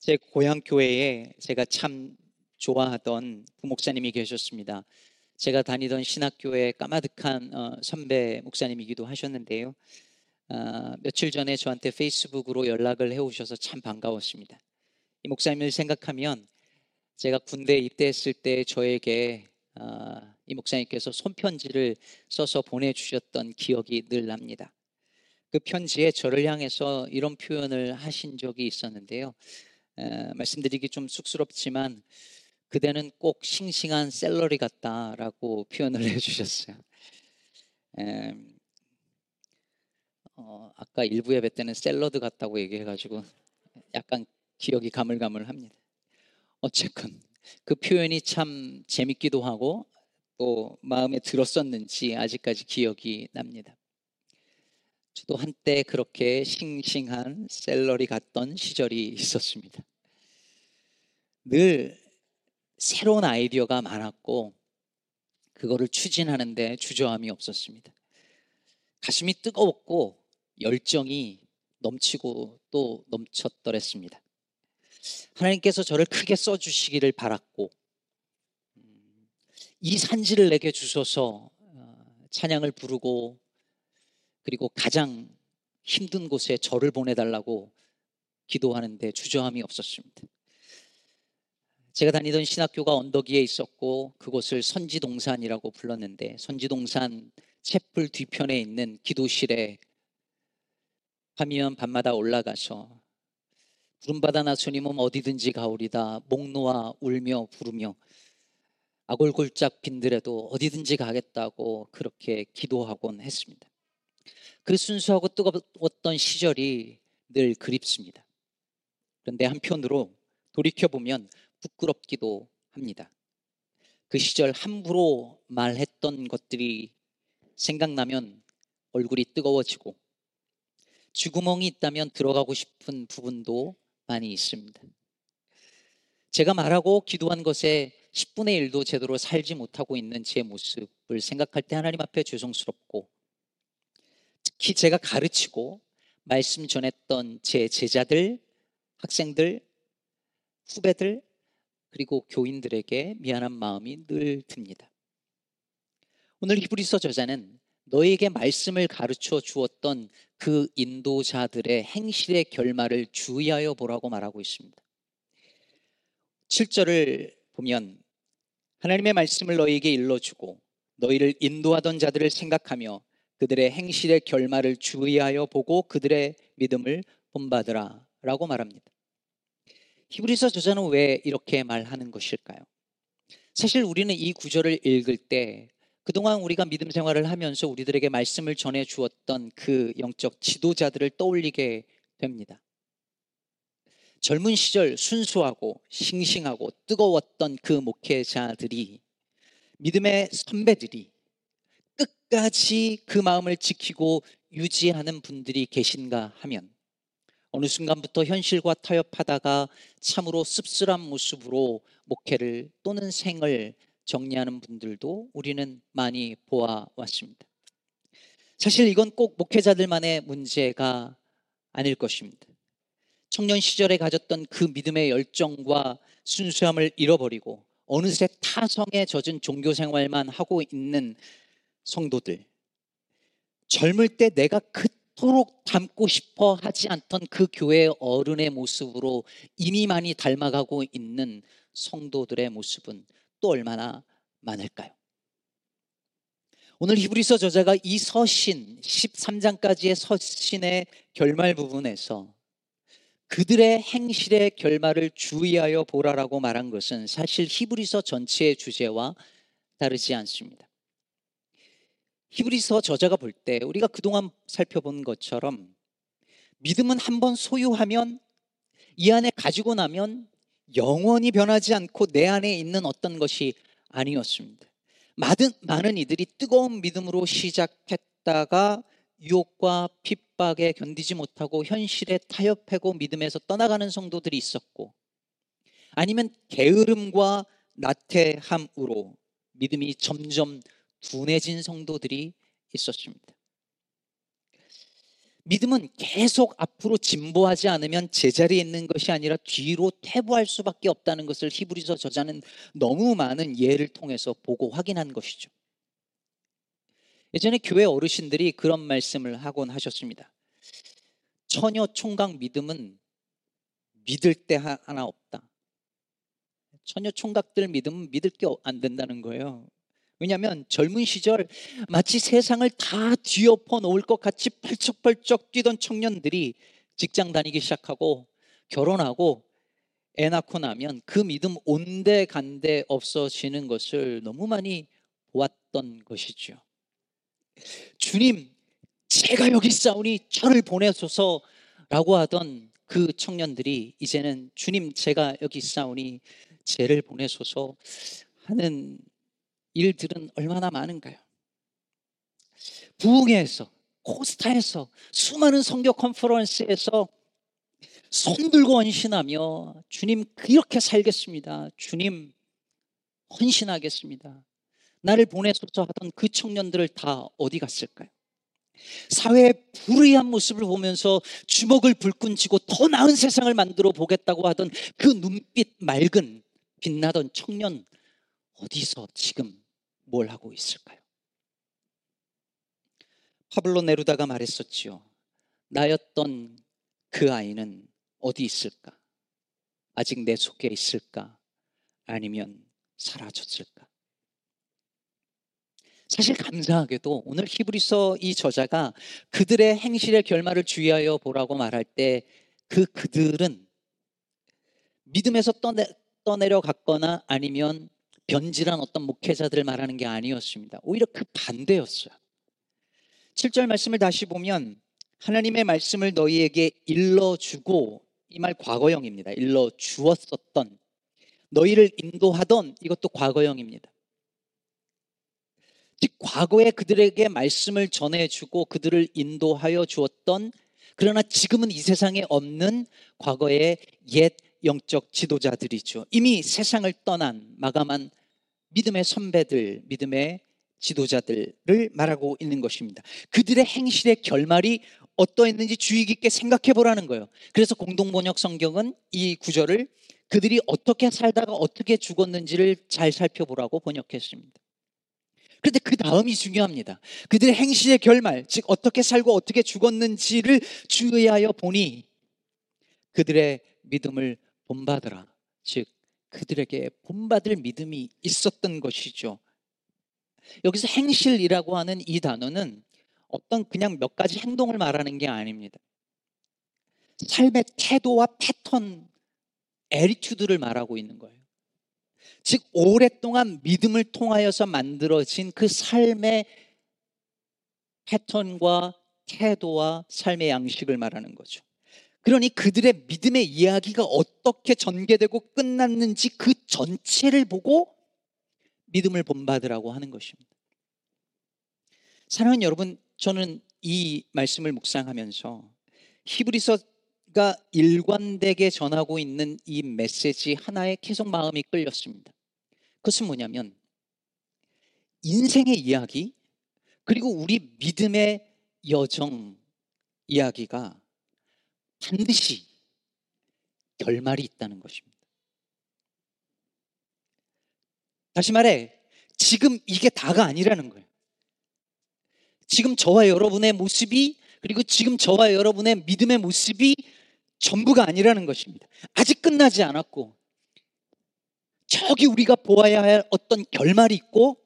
제 고향 교회에 제가 참 좋아하던 부목사님이 계셨습니다. 제가 다니던 신학교의 까마득한 어, 선배 목사님이기도 하셨는데요. 어, 며칠 전에 저한테 페이스북으로 연락을 해오셔서 참 반가웠습니다. 이 목사님을 생각하면 제가 군대에 입대했을 때 저에게 어, 이 목사님께서 손편지를 써서 보내주셨던 기억이 늘 납니다. 그 편지에 저를 향해서 이런 표현을 하신 적이 있었는데요. 에, 말씀드리기 좀 쑥스럽지만 그대는 꼭 싱싱한 샐러리 같다라고 표현을 해주셨어요. 에, 어, 아까 일부 예배 때는 샐러드 같다고 얘기해가지고 약간 기억이 가물가물합니다. 어쨌건 그 표현이 참 재밌기도 하고 또 마음에 들었었는지 아직까지 기억이 납니다. 저도 한때 그렇게 싱싱한 샐러리 같던 시절이 있었습니다. 늘 새로운 아이디어가 많았고 그거를 추진하는데 주저함이 없었습니다. 가슴이 뜨거웠고 열정이 넘치고 또 넘쳤더랬습니다. 하나님께서 저를 크게 써주시기를 바랐고 음, 이 산지를 내게 주셔서 어, 찬양을 부르고 그리고 가장 힘든 곳에 저를 보내달라고 기도하는데 주저함이 없었습니다. 제가 다니던 신학교가 언덕 위에 있었고 그곳을 선지동산이라고 불렀는데 선지동산 채플 뒤편에 있는 기도실에 밤이면 밤마다 올라가서 부름받아 나주님 은 어디든지 가오리다 목 놓아 울며 부르며 아골골짝 빈들에도 어디든지 가겠다고 그렇게 기도하곤 했습니다. 그 순수하고 뜨거웠던 시절이 늘 그립습니다. 그런데 한편으로 돌이켜보면 부끄럽기도 합니다. 그 시절 함부로 말했던 것들이 생각나면 얼굴이 뜨거워지고 쥐구멍이 있다면 들어가고 싶은 부분도 많이 있습니다. 제가 말하고 기도한 것에 10분의 1도 제대로 살지 못하고 있는 제 모습을 생각할 때 하나님 앞에 죄송스럽고 특히 제가 가르치고 말씀 전했던 제 제자들, 학생들, 후배들, 그리고 교인들에게 미안한 마음이 늘 듭니다. 오늘 히브리서 저자는 너에게 말씀을 가르쳐 주었던 그 인도자들의 행실의 결말을 주의하여 보라고 말하고 있습니다. 7절을 보면 하나님의 말씀을 너희에게 일러주고 너희를 인도하던 자들을 생각하며 그들의 행실의 결말을 주의하여 보고 그들의 믿음을 본받으라 라고 말합니다. 히브리서 저자는 왜 이렇게 말하는 것일까요? 사실 우리는 이 구절을 읽을 때 그동안 우리가 믿음 생활을 하면서 우리들에게 말씀을 전해 주었던 그 영적 지도자들을 떠올리게 됩니다. 젊은 시절 순수하고 싱싱하고 뜨거웠던 그 목회자들이 믿음의 선배들이 끝까지 그 마음을 지키고 유지하는 분들이 계신가 하면 어느 순간부터 현실과 타협하다가 참으로 씁쓸한 모습으로 목회를 또는 생을 정리하는 분들도 우리는 많이 보아왔습니다. 사실 이건 꼭 목회자들만의 문제가 아닐 것입니다. 청년 시절에 가졌던 그 믿음의 열정과 순수함을 잃어버리고 어느새 타성에 젖은 종교 생활만 하고 있는 성도들. 젊을 때 내가 그토록 닮고 싶어 하지 않던 그 교회의 어른의 모습으로 이미 많이 닮아가고 있는 성도들의 모습은 또 얼마나 많을까요? 오늘 히브리서 저자가 이 서신 13장까지의 서신의 결말 부분에서 그들의 행실의 결말을 주의하여 보라라고 말한 것은 사실 히브리서 전체의 주제와 다르지 않습니다. 히브리서 저자가 볼 때 우리가 그동안 살펴본 것처럼 믿음은 한번 소유하면 이 안에 가지고 나면 영원히 변하지 않고 내 안에 있는 어떤 것이 아니었습니다. 많은, 많은 이들이 뜨거운 믿음으로 시작했다가 유혹과 핍박에 견디지 못하고 현실에 타협하고 믿음에서 떠나가는 성도들이 있었고 아니면 게으름과 나태함으로 믿음이 점점 둔해진 성도들이 있었습니다. 믿음은 계속 앞으로 진보하지 않으면 제자리에 있는 것이 아니라 뒤로 퇴보할 수밖에 없다는 것을 히브리서 저자는 너무 많은 예를 통해서 보고 확인한 것이죠. 예전에 교회 어르신들이 그런 말씀을 하곤 하셨습니다. 처녀 총각 믿음은 믿을 때 하나 없다. 처녀 총각들 믿음은 믿을 게 안 된다는 거예요. 왜냐하면 젊은 시절 마치 세상을 다 뒤엎어 놓을 것 같이 펄쩍펄쩍 뛰던 청년들이 직장 다니기 시작하고 결혼하고 애 낳고 나면 그 믿음 온데 간데 없어지는 것을 너무 많이 보았던 것이죠. 주님, 제가 여기 싸우니 저를 보내소서 라고 하던 그 청년들이 이제는 주님, 제가 여기 싸우니 죄를 보내소서 하는 일들은 얼마나 많은가요? 부흥회에서 코스타에서 수많은 성교 컨퍼런스에서 손 들고 헌신하며 주님 그렇게 살겠습니다. 주님 헌신하겠습니다. 나를 보내소서 하던 그 청년들을 다 어디 갔을까요? 사회의 불의한 모습을 보면서 주먹을 불끈 쥐고 더 나은 세상을 만들어 보겠다고 하던 그 눈빛 맑은 빛나던 청년 어디서 지금 뭘 하고 있을까요? 파블로 네루다가 말했었지요. 나였던 그 아이는 어디 있을까? 아직 내 속에 있을까? 아니면 사라졌을까? 사실 감사하게도 오늘 히브리서 이 저자가 그들의 행실의 결말을 주의하여 보라고 말할 때 그 그들은 믿음에서 떠내, 떠내려 갔거나 아니면 변질한 어떤 목회자들을 말하는 게 아니었습니다. 오히려 그 반대였어요. 7절 말씀을 다시 보면 하나님의 말씀을 너희에게 일러주고 이 말 과거형입니다. 일러주었었던 너희를 인도하던 이것도 과거형입니다. 즉 과거에 그들에게 말씀을 전해주고 그들을 인도하여 주었던 그러나 지금은 이 세상에 없는 과거의 옛 영적 지도자들이죠. 이미 세상을 떠난 마감한 믿음의 선배들, 믿음의 지도자들을 말하고 있는 것입니다. 그들의 행실의 결말이 어떠했는지 주의 깊게 생각해 보라는 거예요. 그래서 공동번역 성경은 이 구절을 그들이 어떻게 살다가 어떻게 죽었는지를 잘 살펴보라고 번역했습니다. 그런데 그 다음이 중요합니다. 그들의 행실의 결말, 즉 어떻게 살고 어떻게 죽었는지를 주의하여 보니 그들의 믿음을 본받으라. 즉 그들에게 본받을 믿음이 있었던 것이죠. 여기서 행실이라고 하는 이 단어는 어떤 그냥 몇 가지 행동을 말하는 게 아닙니다. 삶의 태도와 패턴, 에리튜드를 말하고 있는 거예요. 즉, 오랫동안 믿음을 통하여서 만들어진 그 삶의 패턴과 태도와 삶의 양식을 말하는 거죠. 그러니 그들의 믿음의 이야기가 어떻게 전개되고 끝났는지 그 전체를 보고 믿음을 본받으라고 하는 것입니다. 사랑하는 여러분, 저는 이 말씀을 묵상하면서 히브리서가 일관되게 전하고 있는 이 메시지 하나에 계속 마음이 끌렸습니다. 그것은 뭐냐면 인생의 이야기 그리고 우리 믿음의 여정 이야기가 반드시 결말이 있다는 것입니다. 다시 말해, 지금 이게 다가 아니라는 거예요. 지금 저와 여러분의 모습이, 그리고 지금 저와 여러분의 믿음의 모습이 전부가 아니라는 것입니다. 아직 끝나지 않았고, 저기 우리가 보아야 할 어떤 결말이 있고,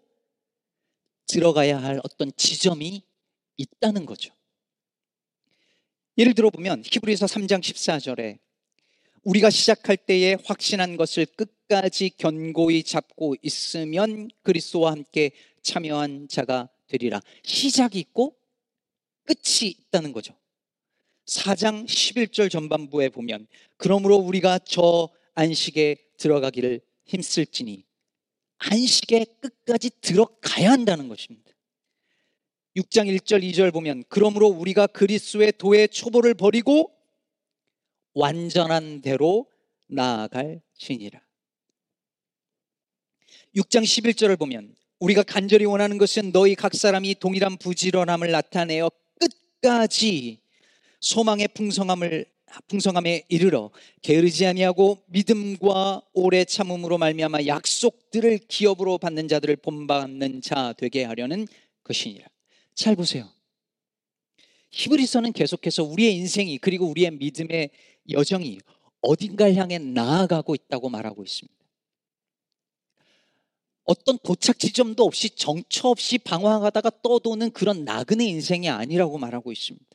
들어가야 할 어떤 지점이 있다는 거죠. 예를 들어 보면 히브리서 3장 14절에 우리가 시작할 때에 확신한 것을 끝까지 견고히 잡고 있으면 그리스도와 함께 참여한 자가 되리라. 시작이 있고 끝이 있다는 거죠. 4장 11절 전반부에 보면 그러므로 우리가 저 안식에 들어가기를 힘쓸지니 안식에 끝까지 들어가야 한다는 것입니다. 6장 1절 2절 보면 그러므로 우리가 그리스도의 도의 초보를 버리고 완전한 대로 나아갈 신이라. 6장 11절을 보면 우리가 간절히 원하는 것은 너희 각 사람이 동일한 부지런함을 나타내어 끝까지 소망의 풍성함을 풍성함에 이르러 게으르지 아니하고 믿음과 오래 참음으로 말미암아 약속들을 기업으로 받는 자들을 본받는 자 되게 하려는 것이니라. 잘 보세요. 히브리서는 계속해서 우리의 인생이 그리고 우리의 믿음의 여정이 어딘가를 향해 나아가고 있다고 말하고 있습니다. 어떤 도착 지점도 없이 정처 없이 방황하다가 떠도는 그런 나그네 인생이 아니라고 말하고 있습니다.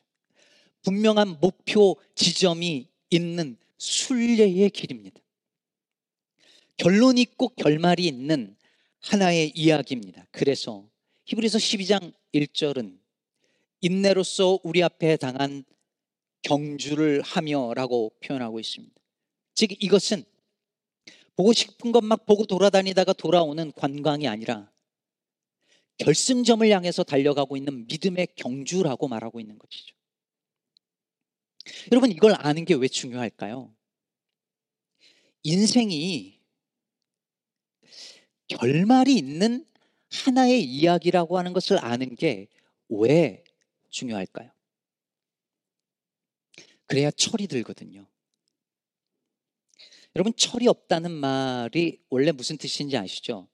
분명한 목표 지점이 있는 순례의 길입니다. 결론이 있고 결말이 있는 하나의 이야기입니다. 그래서 히브리서 12장 1절은 인내로서 우리 앞에 당한 경주를 하며라고 표현하고 있습니다. 즉 이것은 보고 싶은 것만 보고 돌아다니다가 돌아오는 관광이 아니라 결승점을 향해서 달려가고 있는 믿음의 경주라고 말하고 있는 것이죠. 여러분 이걸 아는 게 왜 중요할까요? 인생이 결말이 있는 하나의 이야기라고 하는 것을 아는 게 왜 중요할까요? 그래야 철이 들거든요. 여러분 철이 없다는 말이 원래 무슨 뜻인지 아시죠?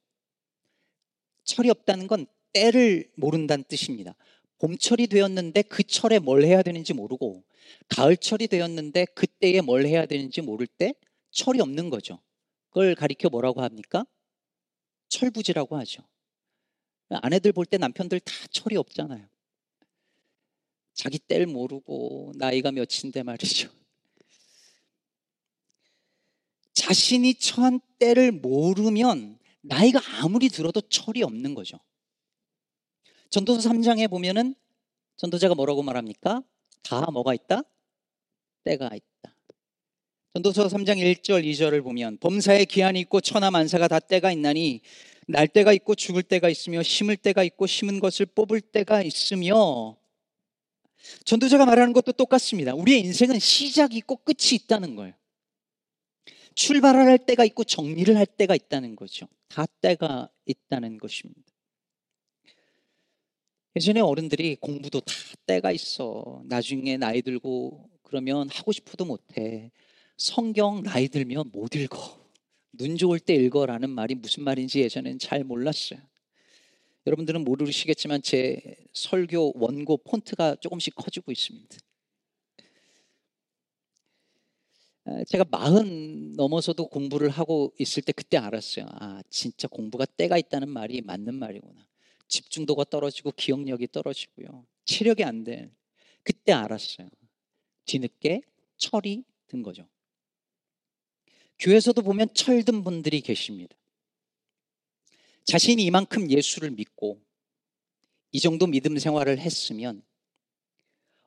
철이 없다는 건 때를 모른다는 뜻입니다. 봄철이 되었는데 그 철에 뭘 해야 되는지 모르고 가을철이 되었는데 그때에 뭘 해야 되는지 모를 때 철이 없는 거죠. 그걸 가리켜 뭐라고 합니까? 철부지라고 하죠. 아내들 볼 때 남편들 다 철이 없잖아요. 자기 때를 모르고 나이가 몇인데 말이죠. 자신이 처한 때를 모르면 나이가 아무리 들어도 철이 없는 거죠. 전도서 3장에 보면은 전도자가 뭐라고 말합니까? 다 뭐가 있다? 때가 있다. 전도서 3장 1절 2절을 보면 범사에 기한이 있고 천하 만사가 다 때가 있나니 날 때가 있고 죽을 때가 있으며 심을 때가 있고 심은 것을 뽑을 때가 있으며 전도자가 말하는 것도 똑같습니다. 우리의 인생은 시작이 있고 끝이 있다는 거예요. 출발을 할 때가 있고 정리를 할 때가 있다는 거죠. 다 때가 있다는 것입니다. 예전에 어른들이 공부도 다 때가 있어. 나중에 나이 들고 그러면 하고 싶어도 못해. 성경 나이 들면 못 읽어. 눈 좋을 때 읽어라는 말이 무슨 말인지 예전엔 잘 몰랐어요. 여러분들은 모르시겠지만 제 설교 원고 폰트가 조금씩 커지고 있습니다. 제가 마흔 넘어서도 공부를 하고 있을 때 그때 알았어요. 아, 진짜 공부가 때가 있다는 말이 맞는 말이구나. 집중도가 떨어지고 기억력이 떨어지고요. 체력이 안 돼. 그때 알았어요. 뒤늦게 철이 든 거죠. 교회에서도 보면 철든 분들이 계십니다. 자신이 이만큼 예수를 믿고 이 정도 믿음 생활을 했으면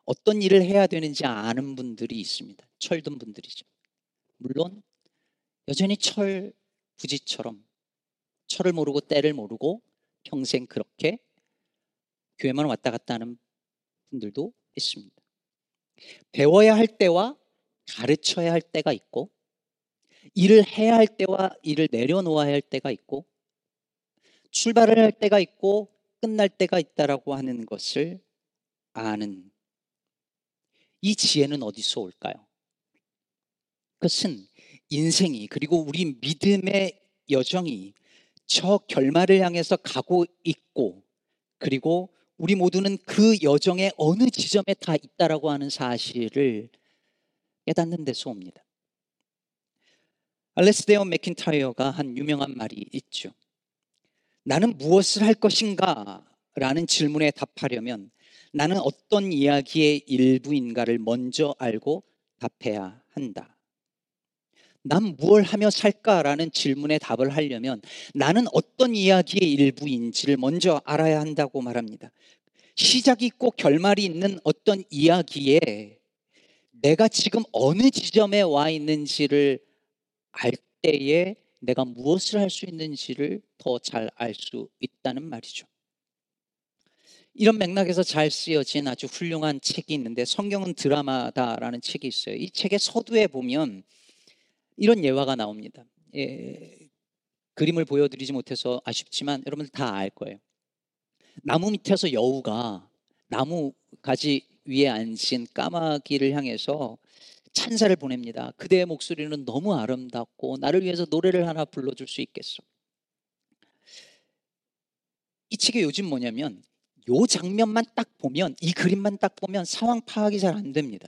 어떤 일을 해야 되는지 아는 분들이 있습니다. 철든 분들이죠. 물론 여전히 철 부지처럼 철을 모르고 때를 모르고 평생 그렇게 교회만 왔다 갔다 하는 분들도 있습니다. 배워야 할 때와 가르쳐야 할 때가 있고 일을 해야 할 때와 일을 내려놓아야 할 때가 있고 출발을 할 때가 있고 끝날 때가 있다라고 하는 것을 아는 이 지혜는 어디서 올까요? 그것은 인생이 그리고 우리 믿음의 여정이 저 결말을 향해서 가고 있고 그리고 우리 모두는 그 여정의 어느 지점에 다 있다라고 하는 사실을 깨닫는 데서 옵니다. 알레스데어 맥킨타이어가 한 유명한 말이 있죠. 나는 무엇을 할 것인가? 라는 질문에 답하려면 나는 어떤 이야기의 일부인가를 먼저 알고 답해야 한다. 난 무엇을 하며 살까라는 질문에 답을 하려면 나는 어떤 이야기의 일부인지를 먼저 알아야 한다고 말합니다. 시작이 있고 결말이 있는 어떤 이야기에 내가 지금 어느 지점에 와 있는지를 알 때에 내가 무엇을 할 수 있는지를 더 잘 알 수 있다는 말이죠. 이런 맥락에서 잘 쓰여진 아주 훌륭한 책이 있는데 성경은 드라마다라는 책이 있어요. 이 책의 서두에 보면 이런 예화가 나옵니다. 예, 그림을 보여드리지 못해서 아쉽지만 여러분들 다 알 거예요. 나무 밑에서 여우가 나무 가지 위에 앉은 까마귀를 향해서 찬사를 보냅니다. 그대의 목소리는 너무 아름답고 나를 위해서 노래를 하나 불러줄 수 있겠어. 이 책의 요즘 뭐냐면 요 장면만 딱 보면 이 그림만 딱 보면 상황 파악이 잘 안 됩니다.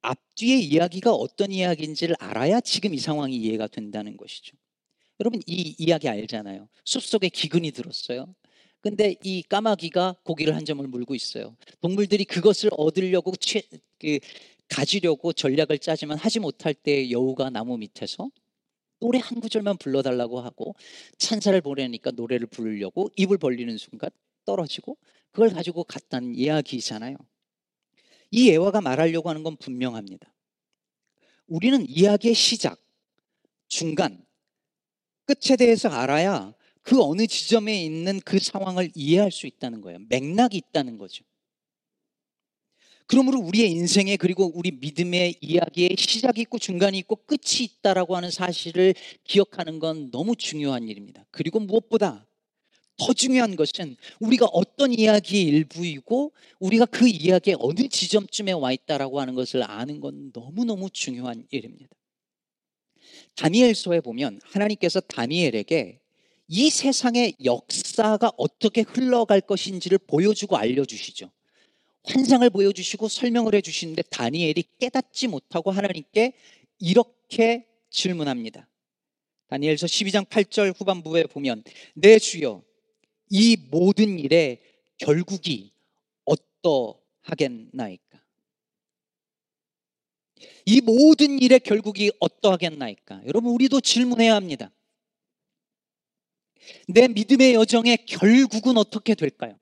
앞뒤의 이야기가 어떤 이야기인지를 알아야 지금 이 상황이 이해가 된다는 것이죠. 여러분 이 이야기 알잖아요. 숲속에 기근이 들었어요. 근데 이 까마귀가 고기를 한 점을 물고 있어요. 동물들이 그것을 얻으려고 취, 그, 가지려고 전략을 짜지만 하지 못할 때 여우가 나무 밑에서 노래 한 구절만 불러달라고 하고 찬사를 보내니까 노래를 부르려고 입을 벌리는 순간 떨어지고 그걸 가지고 갔다는 이야기잖아요. 이 예화가 말하려고 하는 건 분명합니다. 우리는 이야기의 시작, 중간, 끝에 대해서 알아야 그 어느 지점에 있는 그 상황을 이해할 수 있다는 거예요. 맥락이 있다는 거죠. 그러므로 우리의 인생에 그리고 우리 믿음의 이야기에 시작이 있고 중간이 있고 끝이 있다라고 하는 사실을 기억하는 건 너무 중요한 일입니다. 그리고 무엇보다 더 중요한 것은 우리가 어떤 이야기의 일부이고 우리가 그 이야기의 어느 지점쯤에 와 있다라고 하는 것을 아는 건 너무너무 중요한 일입니다. 다니엘서에 보면 하나님께서 다니엘에게 이 세상의 역사가 어떻게 흘러갈 것인지를 보여주고 알려주시죠. 환상을 보여주시고 설명을 해주시는데 다니엘이 깨닫지 못하고 하나님께 이렇게 질문합니다. 다니엘서 12장 8절 후반부에 보면 내 주여 이 모든 일의 결국이 어떠하겠나이까? 이 모든 일의 결국이 어떠하겠나이까? 여러분 우리도 질문해야 합니다. 내 믿음의 여정의 결국은 어떻게 될까요?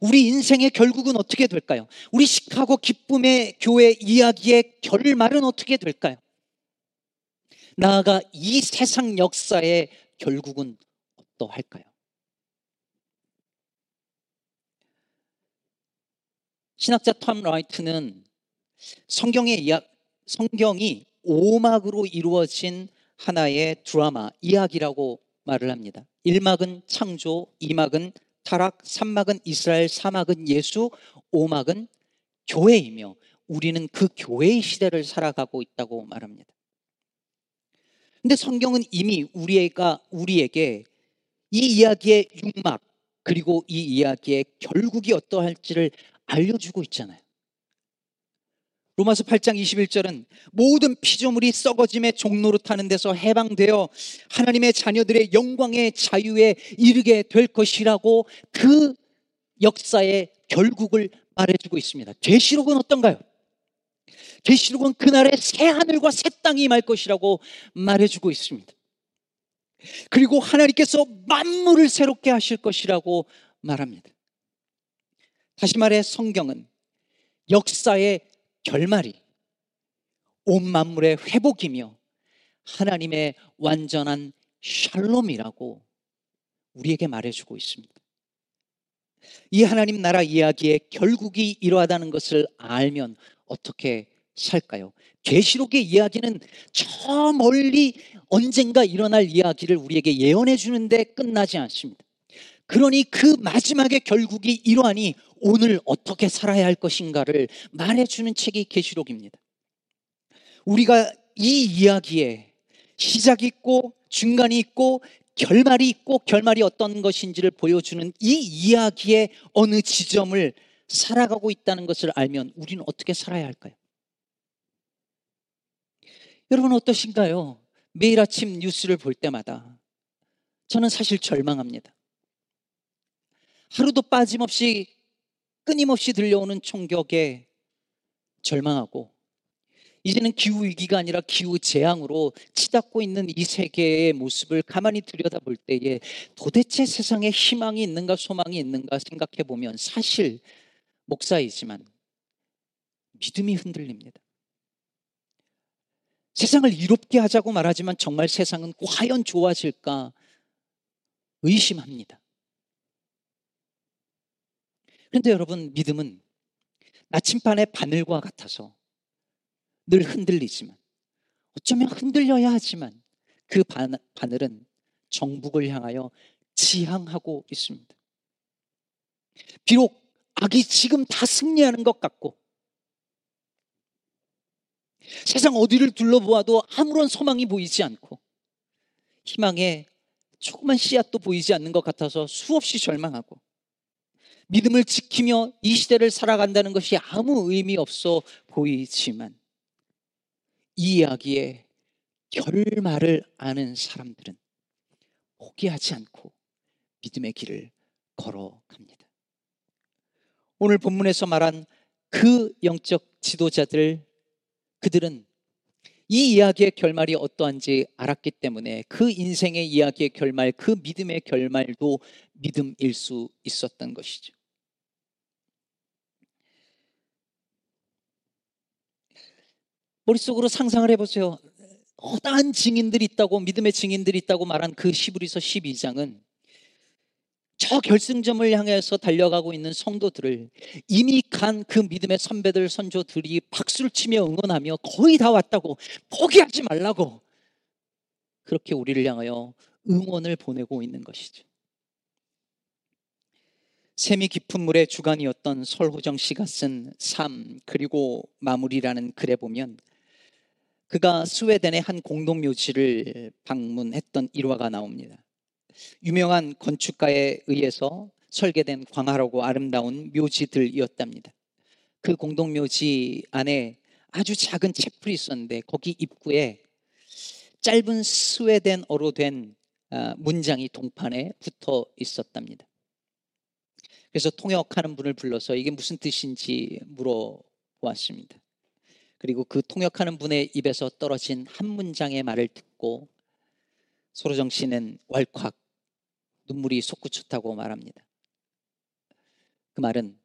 우리 인생의 결국은 어떻게 될까요? 우리 시카고 기쁨의 교회 이야기의 결말은 어떻게 될까요? 나아가 이 세상 역사의 결국은 어떠할까요? 신학자 톰 라이트는 성경의 이야, 성경이 오막으로 이루어진 하나의 드라마, 이야기라고 말을 합니다. 1막은 창조, 2막은 타락, 3막은 이스라엘, 4막은 예수, 5막은 교회이며 우리는 그 교회의 시대를 살아가고 있다고 말합니다. 근데 성경은 이미 우리가 우리에게 이 이야기의 6막 그리고 이 이야기의 결국이 어떠할지를 알려주고 있잖아요. 로마서 8장 21절은 모든 피조물이 썩어짐의 종로로 타는 데서 해방되어 하나님의 자녀들의 영광의 자유에 이르게 될 것이라고 그 역사의 결국을 말해주고 있습니다. 계시록은 어떤가요? 계시록은 그날의 새 하늘과 새 땅이 말 것이라고 말해주고 있습니다. 그리고 하나님께서 만물을 새롭게 하실 것이라고 말합니다. 다시 말해 성경은 역사의 결말이 온 만물의 회복이며 하나님의 완전한 샬롬이라고 우리에게 말해주고 있습니다. 이 하나님 나라 이야기의 결국이 이러하다는 것을 알면 어떻게 살까요? 계시록의 이야기는 저 멀리 언젠가 일어날 이야기를 우리에게 예언해 주는데 끝나지 않습니다. 그러니 그 마지막의 결국이 이러하니 오늘 어떻게 살아야 할 것인가를 말해주는 책이 계시록입니다. 우리가 이 이야기에 시작이 있고 중간이 있고 결말이 있고 결말이 어떤 것인지를 보여주는 이 이야기의 어느 지점을 살아가고 있다는 것을 알면 우리는 어떻게 살아야 할까요? 여러분 어떠신가요? 매일 아침 뉴스를 볼 때마다 저는 사실 절망합니다. 하루도 빠짐없이 끊임없이 들려오는 총격에 절망하고 이제는 기후 위기가 아니라 기후 재앙으로 치닫고 있는 이 세계의 모습을 가만히 들여다볼 때에 도대체 세상에 희망이 있는가 소망이 있는가 생각해 보면 사실 목사이지만 믿음이 흔들립니다. 세상을 이롭게 하자고 말하지만 정말 세상은 과연 좋아질까 의심합니다. 그런데 여러분, 믿음은 나침반의 바늘과 같아서 늘 흔들리지만 어쩌면 흔들려야 하지만 그 바늘은 정북을 향하여 지향하고 있습니다. 비록 악이 지금 다 승리하는 것 같고 세상 어디를 둘러보아도 아무런 소망이 보이지 않고 희망에 조그만 씨앗도 보이지 않는 것 같아서 수없이 절망하고 믿음을 지키며 이 시대를 살아간다는 것이 아무 의미 없어 보이지만 이 이야기의 결말을 아는 사람들은 포기하지 않고 믿음의 길을 걸어갑니다. 오늘 본문에서 말한 그 영적 지도자들 그들은 이 이야기의 결말이 어떠한지 알았기 때문에 그 인생의 이야기의 결말, 그 믿음의 결말도 믿음일 수 있었던 것이죠. 머릿속으로 상상을 해보세요. 허다한 증인들이 있다고, 믿음의 증인들이 있다고 말한 그 시브리서 12장은 저 결승점을 향해서 달려가고 있는 성도들을 이미 간 그 믿음의 선배들, 선조들이 박수를 치며 응원하며 거의 다 왔다고 포기하지 말라고 그렇게 우리를 향하여 응원을 보내고 있는 것이죠. 샘이 깊은 물의 주관이었던 설호정 씨가 쓴 삶 그리고 마무리라는 글에 보면 그가 스웨덴의 한 공동묘지를 방문했던 일화가 나옵니다. 유명한 건축가에 의해서 설계된 광활하고 아름다운 묘지들이었답니다. 그 공동묘지 안에 아주 작은 채플이 있었는데 거기 입구에 짧은 스웨덴어로 된 아, 문장이 동판에 붙어 있었답니다. 그래서 통역하는 분을 불러서 이게 무슨 뜻인지 물어보았습니다. 그리고 그 통역하는 분의 입에서 떨어진 한 문장의 말을 듣고 소로정 씨는 왈칵 눈물이 솟구쳤다고 말합니다. 그 말은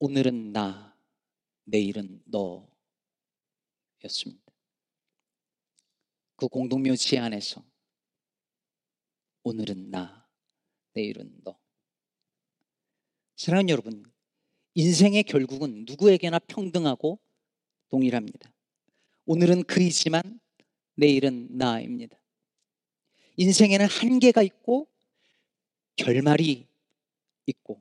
오늘은 나, 내일은 너 였습니다. 그 공동묘지 안에서 오늘은 나, 내일은 너. 사랑하는 여러분, 인생의 결국은 누구에게나 평등하고 동일합니다. 오늘은 그이지만 내일은 나입니다. 인생에는 한계가 있고 결말이 있고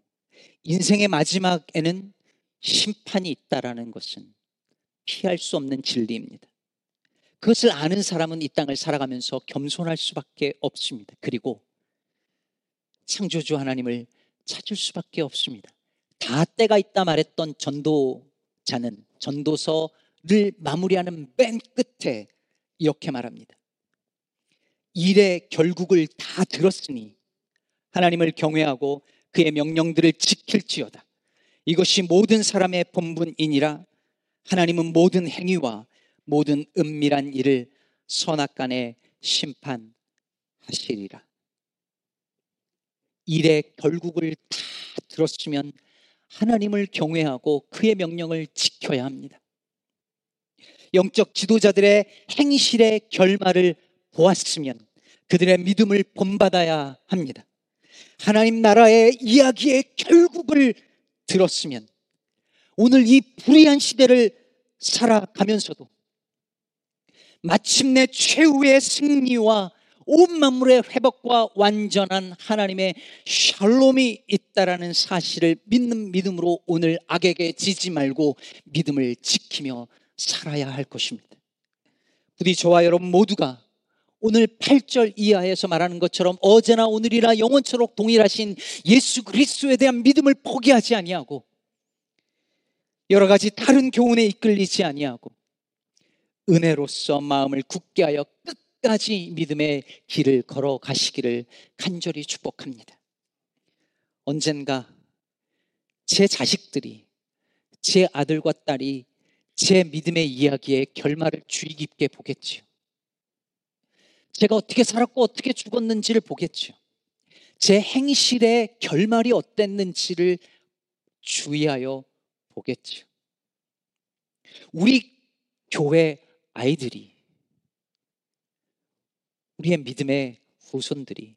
인생의 마지막에는 심판이 있다라는 것은 피할 수 없는 진리입니다. 그것을 아는 사람은 이 땅을 살아가면서 겸손할 수밖에 없습니다. 그리고 창조주 하나님을 찾을 수밖에 없습니다. 다 때가 있다 말했던 전도자는 전도서를 마무리하는 맨 끝에 이렇게 말합니다. 일의 결국을 다 들었으니 하나님을 경외하고 그의 명령들을 지킬지어다. 이것이 모든 사람의 본분이니라 하나님은 모든 행위와 모든 은밀한 일을 선악간에 심판하시리라. 일의 결국을 다 들었으면 하나님을 경외하고 그의 명령을 지켜야 합니다. 영적 지도자들의 행실의 결말을 보았으면 그들의 믿음을 본받아야 합니다. 하나님 나라의 이야기의 결국을 들었으면 오늘 이 불의한 시대를 살아가면서도 마침내 최후의 승리와 온 만물의 회복과 완전한 하나님의 샬롬이 있다라는 사실을 믿는 믿음으로 오늘 악에게 지지 말고 믿음을 지키며 살아야 할 것입니다. 부디 저와 여러분 모두가 오늘 8절 이하에서 말하는 것처럼 어제나 오늘이나 영원토록 동일하신 예수 그리스도에 대한 믿음을 포기하지 아니하고 여러 가지 다른 교훈에 이끌리지 아니하고 은혜로서 마음을 굳게 하여 끝 까지 믿음의 길을 걸어 가시기를 간절히 축복합니다. 언젠가 제 자식들이 제 아들과 딸이 제 믿음의 이야기의 결말을 주의 깊게 보겠지요. 제가 어떻게 살았고 어떻게 죽었는지를 보겠죠. 제 행실의 결말이 어땠는지를 주의하여 보겠죠. 우리 교회 아이들이 우리의 믿음의 후손들이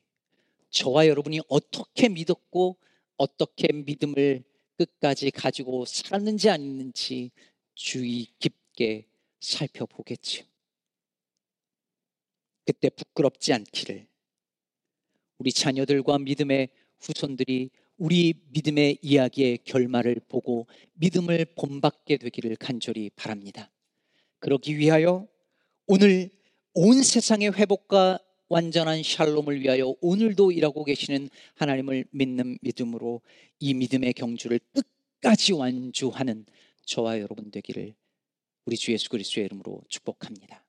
저와 여러분이 어떻게 믿었고 어떻게 믿음을 끝까지 가지고 살았는지 아닌지 주의 깊게 살펴보겠죠. 그때 부끄럽지 않기를 우리 자녀들과 믿음의 후손들이 우리 믿음의 이야기의 결말을 보고 믿음을 본받게 되기를 간절히 바랍니다. 그러기 위하여 오늘 온 세상의 회복과 완전한 샬롬을 위하여 오늘도 일하고 계시는 하나님을 믿는 믿음으로 이 믿음의 경주를 끝까지 완주하는 저와 여러분 되기를 우리 주 예수 그리스도의 이름으로 축복합니다.